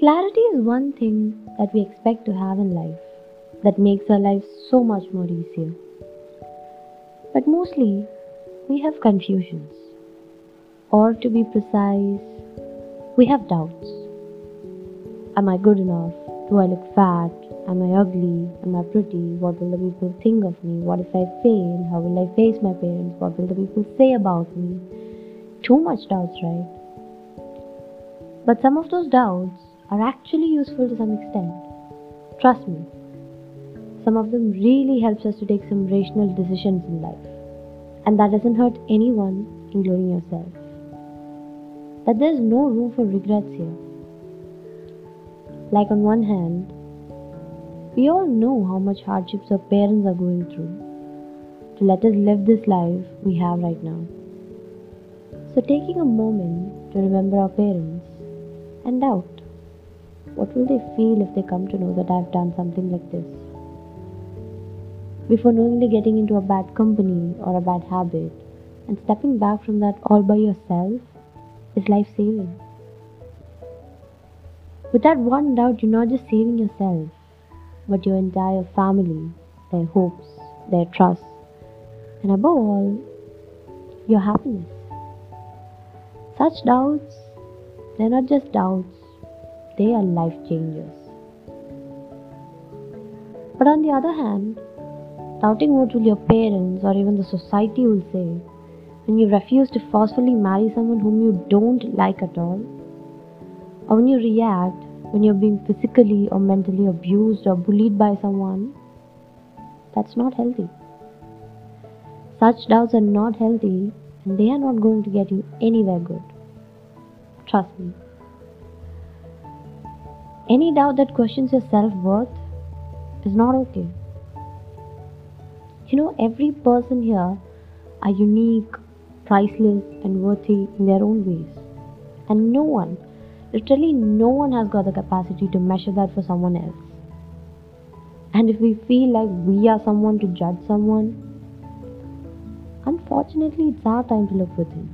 Clarity is one thing that we expect to have in life that makes our life so much more easier. But mostly, we have confusions. Or to be precise, we have doubts. Am I good enough? Do I look fat? Am I ugly? Am I pretty? What will the people think of me? What if I fail? How will I face my parents? What will the people say about me? Too much doubts, right? But some of those doubts are actually useful to some extent. Trust me. Some of them really helps us to take some rational decisions in life. And that doesn't hurt anyone, including yourself. That there's no room for regrets here. Like on one hand, we all know how much hardships our parents are going through to let us live this life we have right now. So, taking a moment to remember our parents and doubt what will they feel if they come to know that I've done something like this? Before knowingly getting into a bad company or a bad habit and stepping back from that all by yourself is life saving. With that one doubt, you're not just saving yourself, but your entire family, their hopes, their trust, and above all, your happiness. Such doubts, they're not just doubts, they are life changers. But on the other hand, doubting what will your parents or even the society will say when you refuse to forcefully marry someone whom you don't like at all, or when you react when you're being physically or mentally abused or bullied by someone, that's not healthy. Such doubts are not healthy and they are not going to get you anywhere good. Trust me. Any doubt that questions your self worth is not okay. You know, every person here are unique, priceless, and worthy in their own ways. And no one, literally no one has got the capacity to measure that for someone else. And if we feel like we are someone to judge someone, unfortunately, it's our time to look within.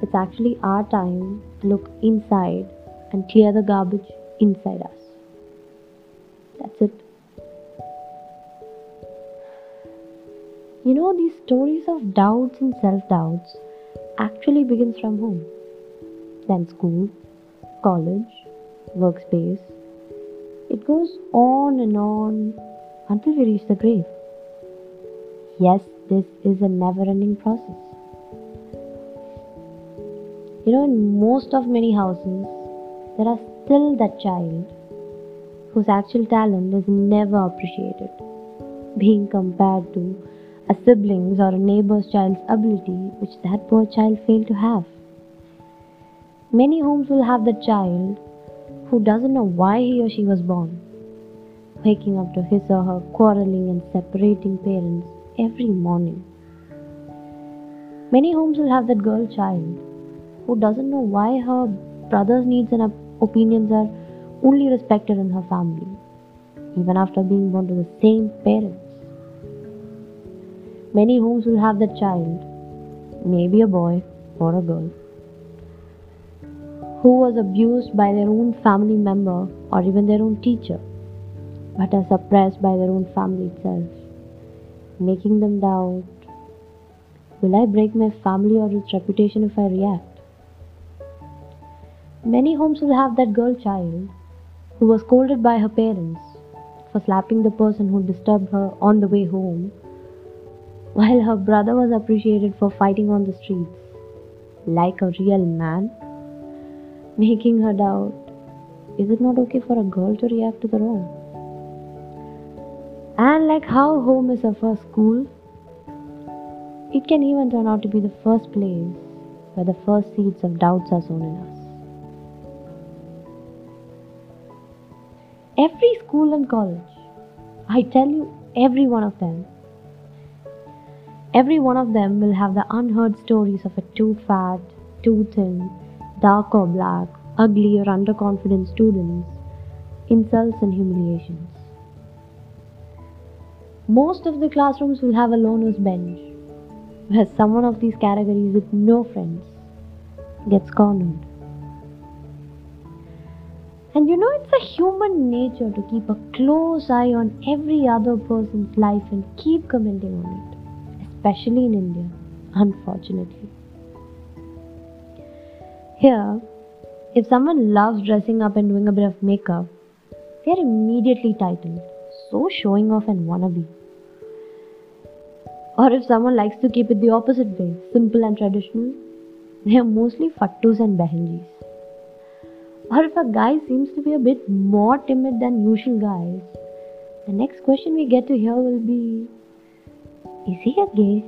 It's actually our time to look inside and clear the garbage inside us. That's it. You know, these stories of doubts and self doubts actually begins from home, then school, college, workspace. It goes on and on until we reach the grave. Yes, this is a never ending process. You know, in most of many houses, there are still that child whose actual talent is never appreciated, being compared to a sibling's or a neighbor's child's ability which that poor child failed to have. Many homes will have the child who doesn't know why he or she was born, waking up to his or her quarreling and separating parents every morning. Many homes will have that girl child who doesn't know why her brother's needs and opinions are only respected in her family, even after being born to the same parents. Many homes will have that child, maybe a boy or a girl, who was abused by their own family member or even their own teacher, but are suppressed by their own family itself, making them doubt Will I break my family or its reputation if I react? Many homes will have that girl child who was scolded by her parents for slapping the person who disturbed her on the way home while her brother was appreciated for fighting on the streets like a real man, making her doubt is it not okay for a girl to react to the wrong? And like how home is her first school, it can even turn out to be the first place where the first seeds of doubts are sown in us. Every school and college, I tell you, every one of them, Every one of them will have the unheard stories of a too fat, too thin, dark or black, ugly or underconfident students, insults and humiliations. Most of the classrooms will have a loner's bench, where someone of these categories with no friends gets cornered. And you know, it's a human nature to keep a close eye on every other person's life and keep commenting on it, especially in India, unfortunately. Here, if someone loves dressing up and doing a bit of makeup, they are immediately titled, so showing off and wannabe. Or if someone likes to keep it the opposite way, simple and traditional, they are mostly fattus and behenjis. Or if a guy seems to be a bit more timid than usual guys, the next question we get to hear will be Is he a gay?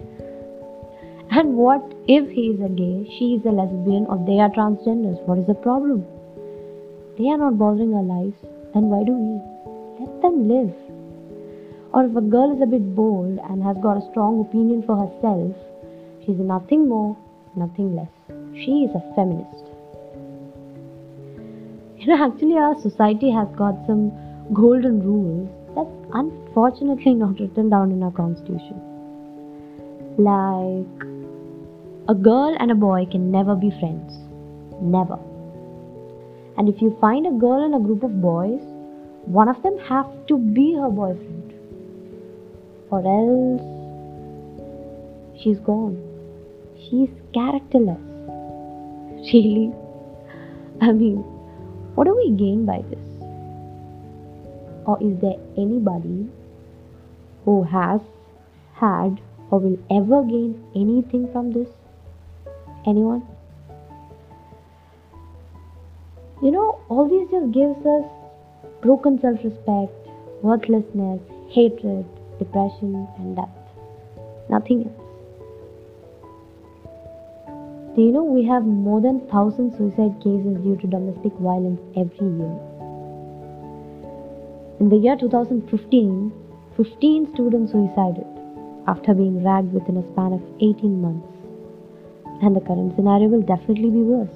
And what if he is a gay, she is a lesbian, or they are transgenders? What is the problem? They are not bothering our lives, then why do we? Let them live. Or if a girl is a bit bold and has got a strong opinion for herself, she's nothing more, nothing less. She is a feminist. You know, actually, our society has got some golden rules that's unfortunately not written down in our constitution. Like, a girl and a boy can never be friends. Never. And if you find a girl in a group of boys, one of them have to be her boyfriend. Or else she's gone. She's characterless. Really? I mean, what do we gain by this? Or is there anybody who has had or will ever gain anything from this? Anyone? You know, all this just gives us broken self respect, worthlessness, hatred, depression, and death. Nothing else. Do you know we have more than 1000 suicide cases due to domestic violence every year? In the year 2015, 15 students suicided after being ragged within a span of 18 months. And the current scenario will definitely be worse.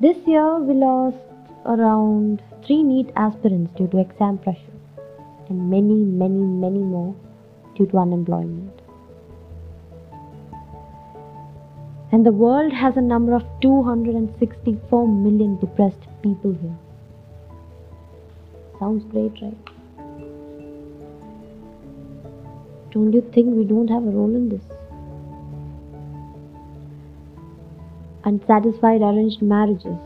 This year, we lost around 3 NEET aspirants due to exam pressure, and many, many, many more due to unemployment. And the world has a number of 264 million depressed people here. Sounds great, right? Don't you think we don't have a role in this? Unsatisfied arranged marriages,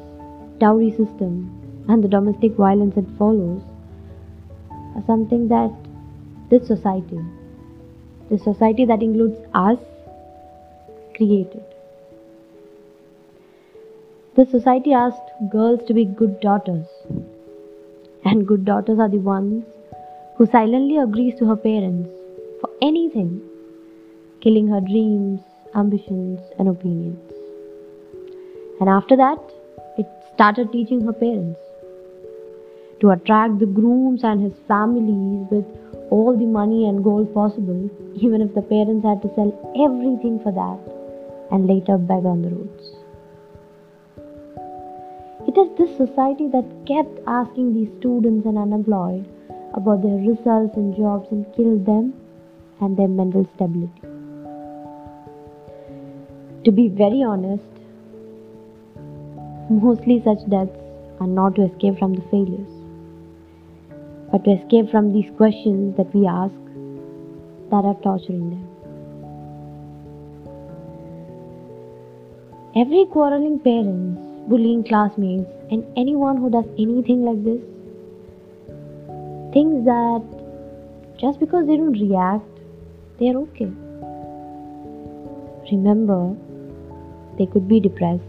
dowry system, and the domestic violence that follows are something that this society, the society that includes us, created. The society asked girls to be good daughters. And good daughters are the ones who silently agrees to her parents for anything, killing her dreams, ambitions and opinions. And after that, it started teaching her parents to attract the grooms and his families with all the money and gold possible, even if the parents had to sell everything for that and later beg on the roads. It is this society that kept asking these students and unemployed about their results and jobs and killed them and their mental stability. To be very honest, mostly such deaths are not to escape from the failures, but to escape from these questions that we ask that are torturing them. Every quarreling parents bullying classmates, and anyone who does anything like this thinks that just because they don't react, they're okay. Remember, they could be depressed,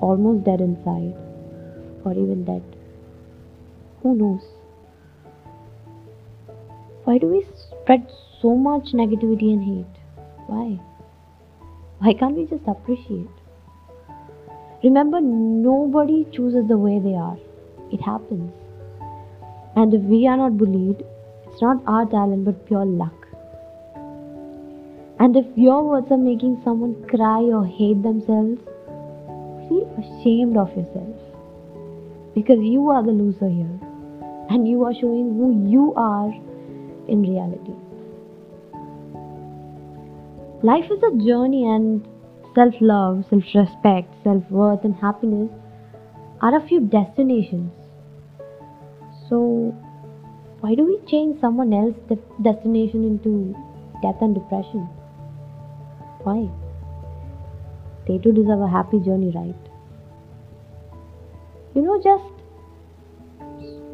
almost dead inside, or even dead. Who knows? Why do we spread so much negativity and hate? Why? Why can't we just appreciate? Remember, nobody chooses the way they are, it happens. And if we are not bullied, it's not our talent but pure luck. And if your words are making someone cry or hate themselves, feel ashamed of yourself. Because you are the loser here. And you are showing who you are in reality. Life is a journey, and self love, self respect, self worth, and happiness are a few destinations. So, why do we change someone else's de- destination into death and depression? Why? They too deserve a happy journey, right? You know, just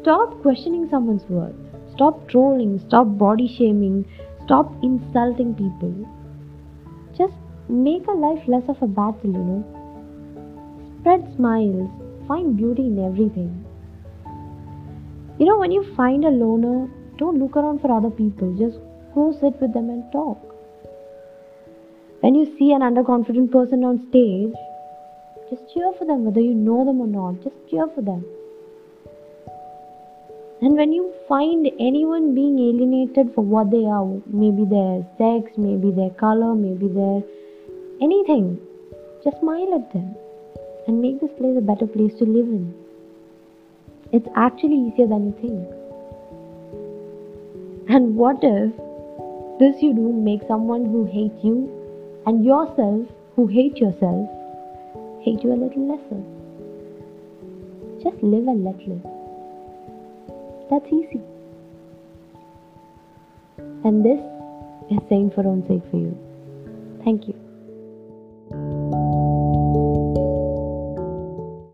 stop questioning someone's worth. Stop trolling, stop body shaming, stop insulting people. Make a life less of a battle, you know. Spread smiles, find beauty in everything. You know, when you find a loner, don't look around for other people, just go sit with them and talk. When you see an underconfident person on stage, just cheer for them, whether you know them or not, just cheer for them. And when you find anyone being alienated for what they are, maybe their sex, maybe their color, maybe their anything, just smile at them and make this place a better place to live in. It's actually easier than you think. And what if this you do make someone who hates you and yourself who hate yourself hate you a little lesser? Just live and let live. That's easy. And this is saying for own sake for you. Thank you.